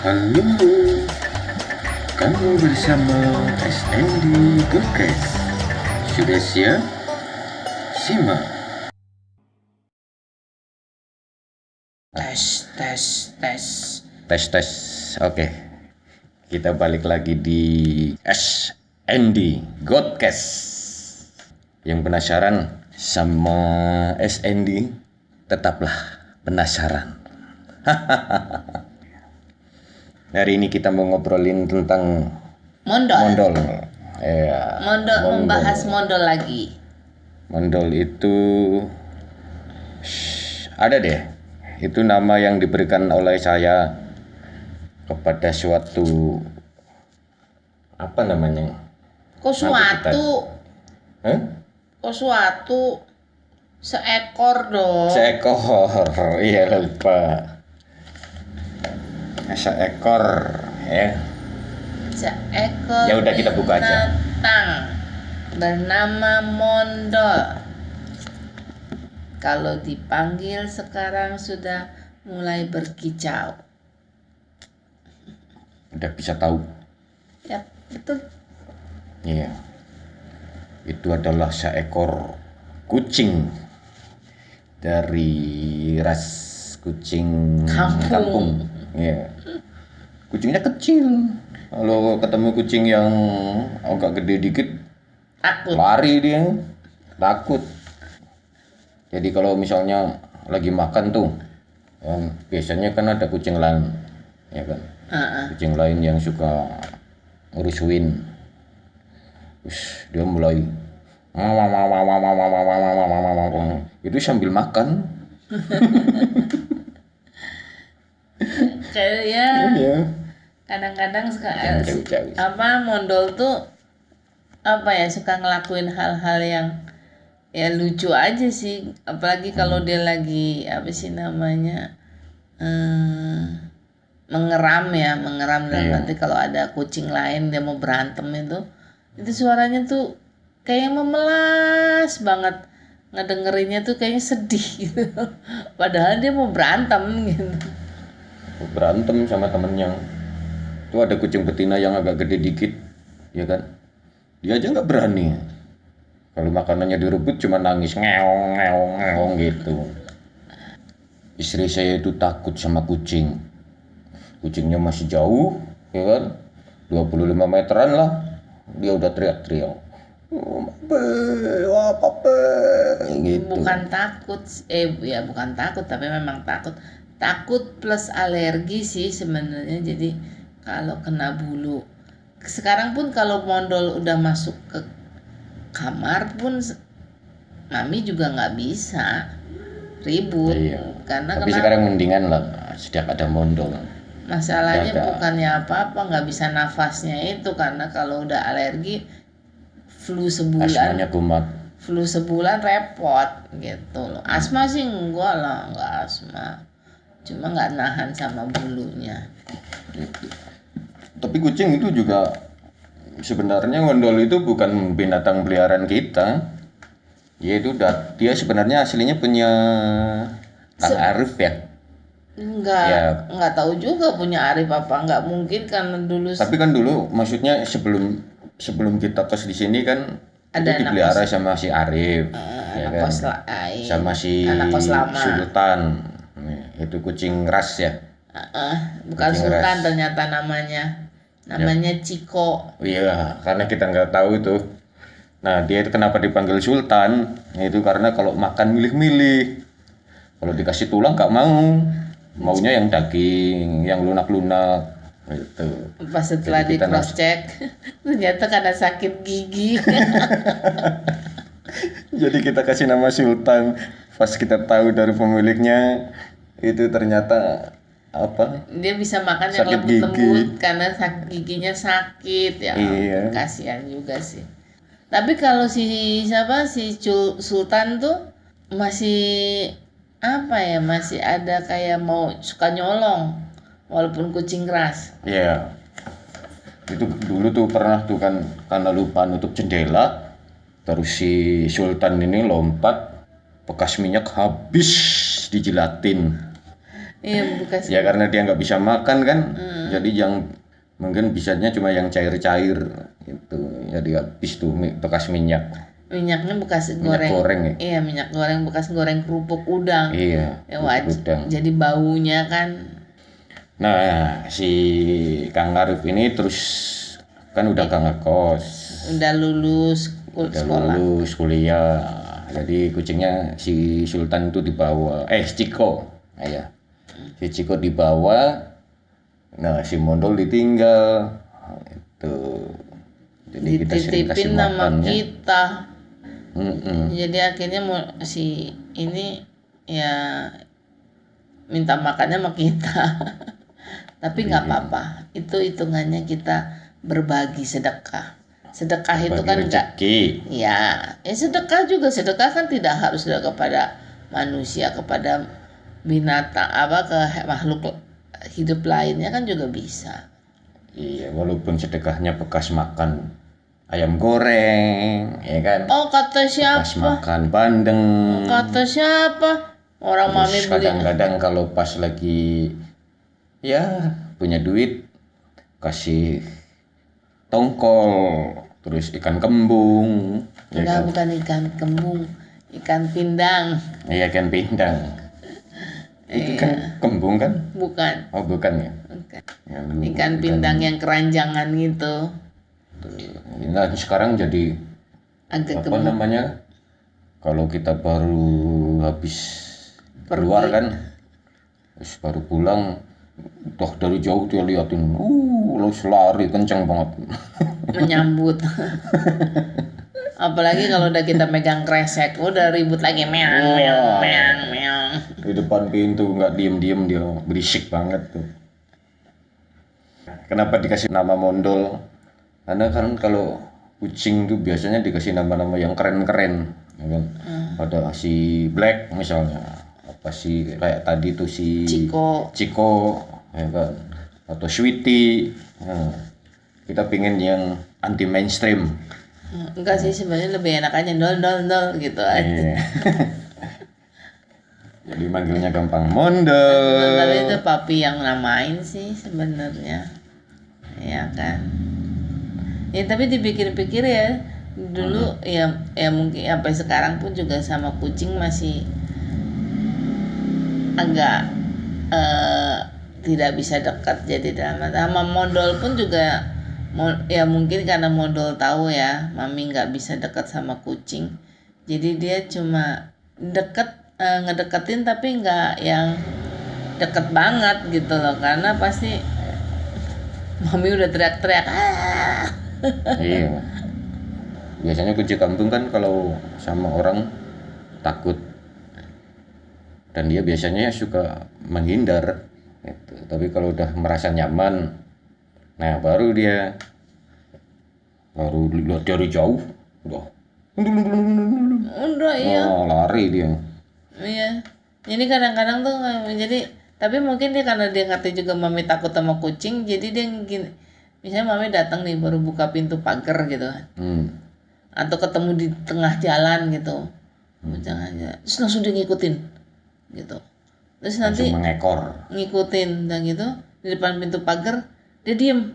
Halo, kamu bersama SND Podcast. Sudah siap? Simak. tes tes tes Tes tes. Oke. Kita balik lagi di SND Godcast. Yang penasaran sama SND tetaplah penasaran. Hari ini kita mau ngobrolin tentang mondol mondol. Ya, mondol membahas mondol lagi Mondol itu Shh, ada deh. Itu nama yang diberikan oleh saya kepada suatu apa namanya? kok suatu Hah? kok suatu seekor dong Seekor. Iya lupa. Seekor ya. seekor Ya udah, kita buka aja. binatang bernama mondol kalau dipanggil sekarang sudah mulai berkicau Udah bisa tahu. ya betul Iya. Itu adalah seekor kucing dari ras kucing Kampung. Iya. Kucingnya kecil. Kalau ketemu kucing yang agak gede dikit, takut lari dia. Takut. Jadi kalau misalnya lagi makan tuh, kan, biasanya kan ada kucing lain, ya kan? Heeh. kucing lain yang suka ngerusuin Terus dia mulai itu sambil makan kayak ya. Iya. Kadang-kadang suka apa mondol tuh apa ya suka ngelakuin hal-hal yang ya lucu aja sih. Apalagi kalau dia lagi apa sih namanya eh, mengeram ya mengeram dan Iya. nanti kalau ada kucing lain dia mau berantem itu. Itu suaranya tuh kayak memelas banget. Ngedengerinnya tuh kayaknya sedih gitu. Padahal dia mau berantem gitu berantem sama temennya itu ada kucing betina yang agak gede dikit ya kan? Dia aja nggak berani. Kalau makanannya direbut cuma nangis ngeong ngeong ngeong gitu. Istri saya itu takut sama kucing. Kucingnya masih jauh ya kan? 25 meteran lah. Dia udah teriak-teriak. Oh, apa apa gitu. Bukan takut eh ya bukan takut tapi memang takut takut plus alergi sih sebenarnya jadi kalau kena bulu. Sekarang pun kalau mondol udah masuk ke kamar pun mami juga nggak bisa. Ribut. Iya. karena tapi kenapa sekarang mendingan lah sejak ada mondol. Masalahnya Ada. bukannya apa-apa nggak bisa nafasnya itu. Karena kalau udah alergi flu sebulan. Asmanya kumat flu sebulan repot gitu loh. Asma sih enggak lah enggak asma cuma nggak nahan sama bulunya Gitu. Tapi kucing itu juga sebenarnya gondol itu bukan binatang peliharaan kita. Ya itu udah dia sebenarnya aslinya punya Kang Arif ya. enggak Ya. enggak tahu juga punya Arif apa enggak mungkin karena dulu Tapi kan dulu maksudnya sebelum sebelum kita kos di sini kan Ada itu dipelihara sama si Arif, eh, ya anak kan? kos lain sama si anak kos lama Sultan. Itu kucing ras ya. Eh, bukan Kucing Sultan ras. ternyata namanya namanya Ciko Iya, karena kita nggak tahu itu. Nah, dia itu kenapa dipanggil Sultan? Itu karena kalau makan milih-milih. Kalau dikasih tulang nggak mau. Maunya yang daging, yang lunak-lunak. Gitu. pas setelah Jadi di cross check ternyata karena sakit gigi Jadi kita kasih nama Sultan. Pas kita tahu dari pemiliknya, itu ternyata apa? dia bisa makan yang Sakit lembut-lembut gigi. karena sak- giginya sakit ya Iya. kasihan juga sih tapi kalau si siapa si Cul- Sultan tuh masih apa ya masih ada kayak mau suka nyolong walaupun kucing keras Iya. Itu dulu tuh pernah tuh kan karena lupa nutup jendela, terus si Sultan ini lompat, bekas minyak habis dijilatin. Iya bekas ya karena dia nggak bisa makan kan? Hmm. jadi yang mungkin bisanya cuma yang cair-cair itu jadi habis tuh bekas minyak. Minyaknya bekas minyak goreng. goreng ya? Iya minyak goreng bekas goreng kerupuk udang. Iya ya wajib udang. jadi baunya kan? Nah si Kang Arif ini terus kan udah gak ngekos. Udah lulus udah sekolah. lulus kuliah. Jadi kucingnya si Sultan itu dibawa eh Ciko. Nah, si Ciko dibawa nah si Mondol ditinggal. Itu. Jadi kita sering kasih makannya. kita. Mm-mm. jadi akhirnya mau si ini ya minta makannya sama kita. Tapi nggak Iya. apa-apa. Itu hitungannya kita berbagi sedekah. Sedekah itu Bagi kan enggak ya ya sedekah juga. Sedekah kan tidak harus sedekah kepada manusia kepada binatang apa ke makhluk hidup lainnya kan juga bisa. Iya walaupun sedekahnya bekas makan ayam goreng ya kan? Oh kata bekas siapa? makan bandeng. Kata siapa? Orang mami Terus beli. kadang-kadang kalau pas lagi ya punya duit kasih tongkol terus ikan kembung ya Enggak, kan? bukan ikan kembung, ikan pindang. iya ikan pindang itu Iya. kan kembung kan Bukan. oh bukan ya bukan. Ya, lu- Ikan pindang yang keranjangan gitu. nah sekarang jadi Agak apa gemuk. namanya kalau kita baru habis keluar kan terus baru pulang udah dari jauh dia liatin uh lo lari kencang banget menyambut. Apalagi kalau udah kita megang kresek, udah ribut lagi meong meong meong meong. Di depan pintu nggak diem diem dia berisik banget tuh kenapa dikasih nama mondol karena kan kalau kucing tuh biasanya dikasih nama-nama yang keren-keren ya kan ada si black misalnya apa sih kayak tadi tuh si Ciko. Ciko ya kan atau Sweetie Nah, kita pingin yang anti mainstream Enggak sih sebenarnya lebih enak aja dol dol dol gitu aja. Iya. jadi manggilnya gampang mondol Tapi itu papi yang namain sih sebenarnya. Ya kan. Ya tapi dipikir-pikir ya dulu ya ya mungkin sampai sekarang pun juga sama kucing masih agak eh, tidak bisa dekat jadi dalam sama modal pun juga ya mungkin karena modal tahu ya mami nggak bisa dekat sama kucing jadi dia cuma deket eh, ngedeketin tapi nggak yang deket banget gitu loh. Karena pasti mami udah teriak-teriak ah! Iya. Biasanya kucing kampung kan kalau sama orang takut. Dan dia biasanya suka menghindar gitu. tapi kalau udah merasa nyaman nah baru dia baru lihat dari jauh udah. Udah iya. Oh, lari dia Iya. Jadi kadang-kadang tuh jadi tapi mungkin dia karena dia ngerti juga mami takut sama kucing, jadi dia gini. Misalnya mami datang nih baru buka pintu pagar gitu kan. hmm. Atau ketemu di tengah jalan gitu. Jangan aja. Terus langsung dia ngikutin gitu. Terus nanti langsung mengekor ngikutin dan gitu di depan pintu pagar dia diem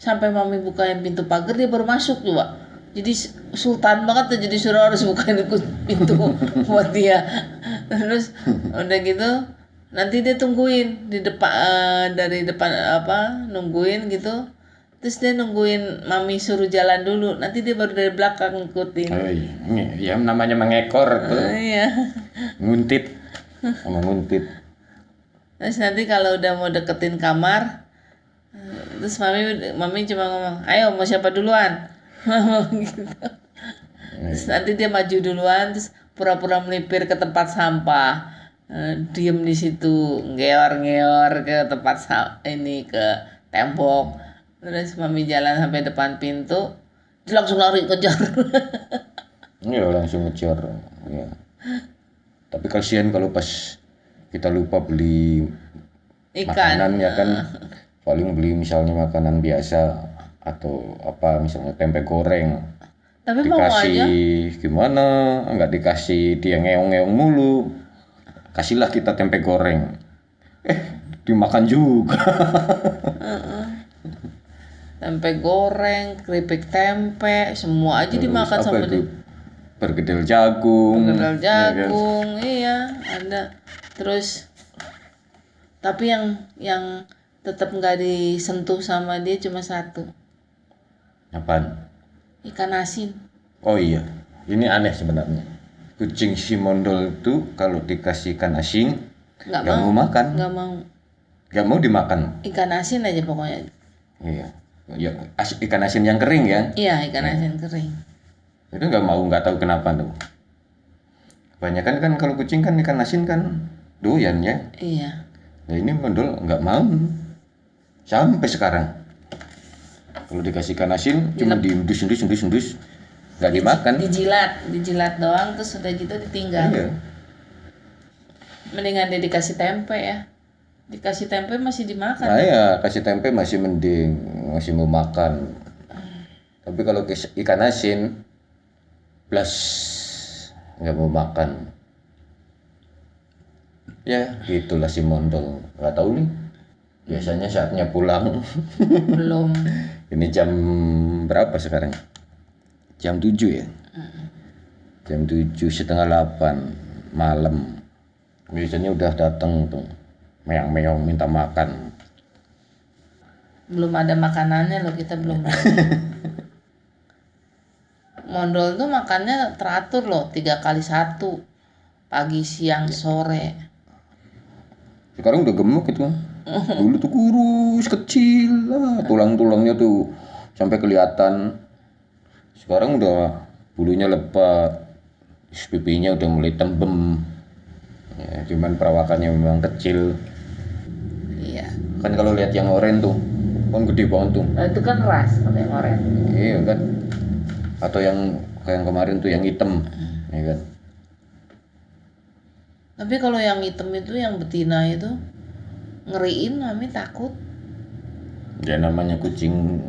sampai mami bukain pintu pagar dia baru masuk juga jadi sultan banget tuh jadi suruh harus bukain pintu buat dia. Terus udah gitu nanti dia tungguin di depan eh, dari depan apa nungguin gitu. Terus dia nungguin mami suruh jalan dulu nanti dia baru dari belakang ngikutin. Oh, iya. Ya namanya mengekor tuh. Iya. Nguntit sama nguntit. Terus nanti kalau udah mau deketin kamar, eh, terus mami mami cuma ngomong, ayo mau siapa duluan? Gitu. Terus nanti dia maju duluan, terus pura-pura melipir ke tempat sampah, Eh, diem di situ, ngeor-ngeor ke tempat ini ke tembok. Terus mami jalan sampai depan pintu, dia langsung lari kejar. Iya langsung ngejar ya. Tapi kasihan kalau pas kita lupa beli Ikan. makanan ya kan paling beli misalnya makanan biasa atau apa misalnya tempe goreng. Tapi mau aja. dikasih gimana? Nggak dikasih dia ngeong-ngeong mulu. Kasihlah kita tempe goreng. Eh dimakan juga. Tempe goreng keripik tempe semua aja dimakan Terus sama apa dia. Itu? pergedel jagung. Perkedel ya kan? jagung iya ada. Terus tapi yang yang tetap nggak disentuh sama dia cuma satu apaan? Ikan asin. Oh iya ini aneh sebenarnya. Kucing si mondol itu kalau dikasih ikan asin nggak mau. mau makan. Nggak mau. Nggak mau dimakan. Ikan asin aja pokoknya. Iya. Ya, as- ikan asin yang kering ya? Iya ikan asin kering. Itu nggak mau nggak tahu kenapa tuh. Kebanyakan kan kalau kucing kan ikan asin kan doyan ya. Iya. Nah ini mondol nggak mau. Sampai sekarang kalau dikasih ikan asin cuma diendus endus endus endus. Nggak dimakan. Dijilat dijilat doang terus udah gitu ditinggal. Iya. Mendingan dia dikasih tempe ya. Dikasih tempe masih dimakan. Nah ya kasih tempe masih mending masih mau makan. Tapi kalau ikan asin plus nggak mau makan. Ya gitulah si mondol nggak tahu nih. Biasanya saatnya pulang. Belum ini jam berapa sekarang? Jam 7 ya? Jam 7 setengah 8 malam. Biasanya udah datang tuh. Meong-meong minta makan. Belum ada makanannya loh kita belum. Mondol tuh makannya teratur loh tiga kali satu. Pagi siang sore. Sekarang udah gemuk itu dulu tuh kurus kecil. Lah tulang-tulangnya tuh sampai kelihatan. Sekarang udah bulunya lebat pipinya udah mulai tembem. Ya, cuman perawakannya memang kecil. Iya. Kan kalau lihat yang oren tuh kan gede banget tuh. Nah, itu kan ras kalau yang oranye iya kan? Atau yang kayak yang kemarin tuh yang hitam ya kan? Tapi kalau yang hitam itu yang betina itu ngeriin mami takut. Ya namanya kucing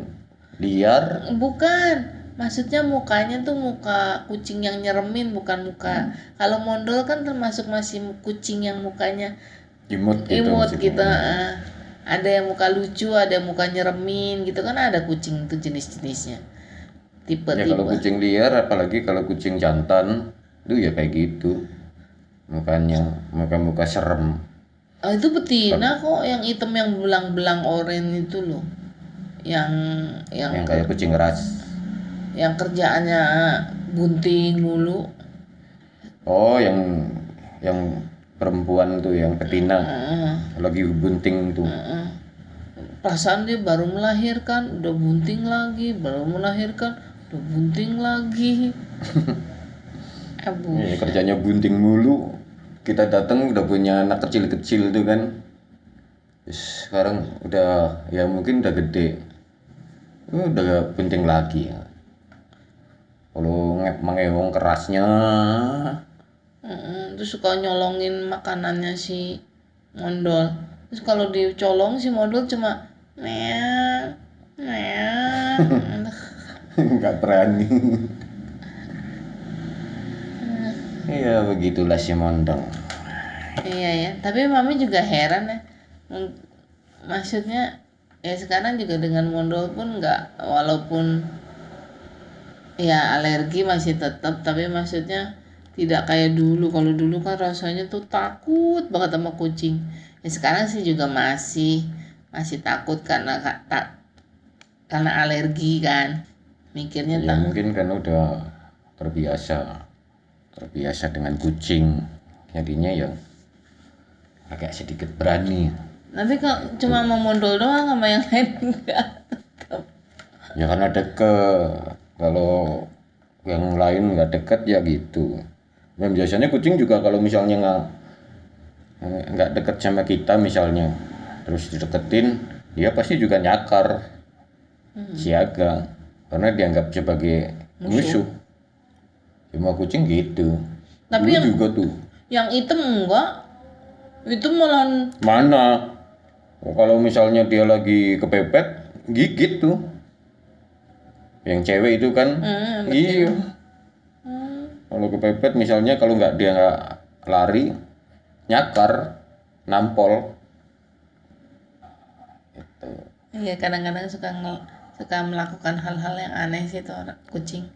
liar. Bukan maksudnya mukanya tuh muka kucing yang nyeremin bukan muka. Kalau mondol kan termasuk masih kucing yang mukanya imut gitu imut gitu ah. ada yang muka lucu ada yang muka nyeremin gitu kan ada kucing tuh jenis-jenisnya. Ya kalau tipe-tipe kucing liar apalagi kalau kucing jantan itu ya kayak gitu. Mukanya muka muka serem oh, itu betina kok yang hitam yang belang-belang oranye itu loh. Yang yang yang kayak kucing ras. yang kerjaannya bunting mulu. Oh yang yang perempuan tuh yang betina. Heeh, lagi bunting tuh. Heeh. perasaan dia baru melahirkan udah bunting lagi baru melahirkan udah bunting lagi. Abu Ya, kerjanya bunting mulu kita datang udah punya anak kecil-kecil tuh kan. Terus sekarang udah ya mungkin udah gede. Udah bunting lagi kalau nge- mengeong kerasnya. Mm-mm, terus suka nyolongin makanannya si mondol. Terus kalau dicolong si mondol cuma meow meow. Nggak berani iya begitulah si mondong. Iya ya. Tapi mami juga heran ya. Maksudnya ya sekarang juga dengan mondol pun nggak walaupun ya alergi masih tetap tapi maksudnya tidak kayak dulu. Kalau dulu kan rasanya tuh takut banget sama kucing. Ya sekarang sih juga masih masih takut karena ka- tak karena alergi kan. Mikirnya ya tak mungkin kan udah terbiasa terbiasa dengan kucing. Jadinya ya agak sedikit berani. Tapi kalau cuma mau mondol doang sama yang lain? Enggak ya karena deket. Kalau yang lain nggak deket ya gitu. Dan biasanya kucing juga kalau misalnya nggak nggak deket sama kita misalnya terus dideketin dia pasti juga nyakar. Siaga. Karena dianggap sebagai musuh, cuma kucing gitu. Tapi Dulu yang- juga tuh. yang hitam enggak? Itu malah mana? Oh, kalau misalnya dia lagi kepepet gigit tuh. Yang cewek itu kan? Hmm, iya. kalau kepepet misalnya kalau nggak dia nggak lari nyakar nampol. Iya kadang-kadang suka ngel- suka melakukan hal-hal yang aneh sih itu orang kucing.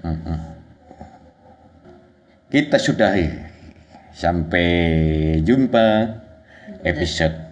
Mm-mm. Kita sudahi. Sampai jumpa episode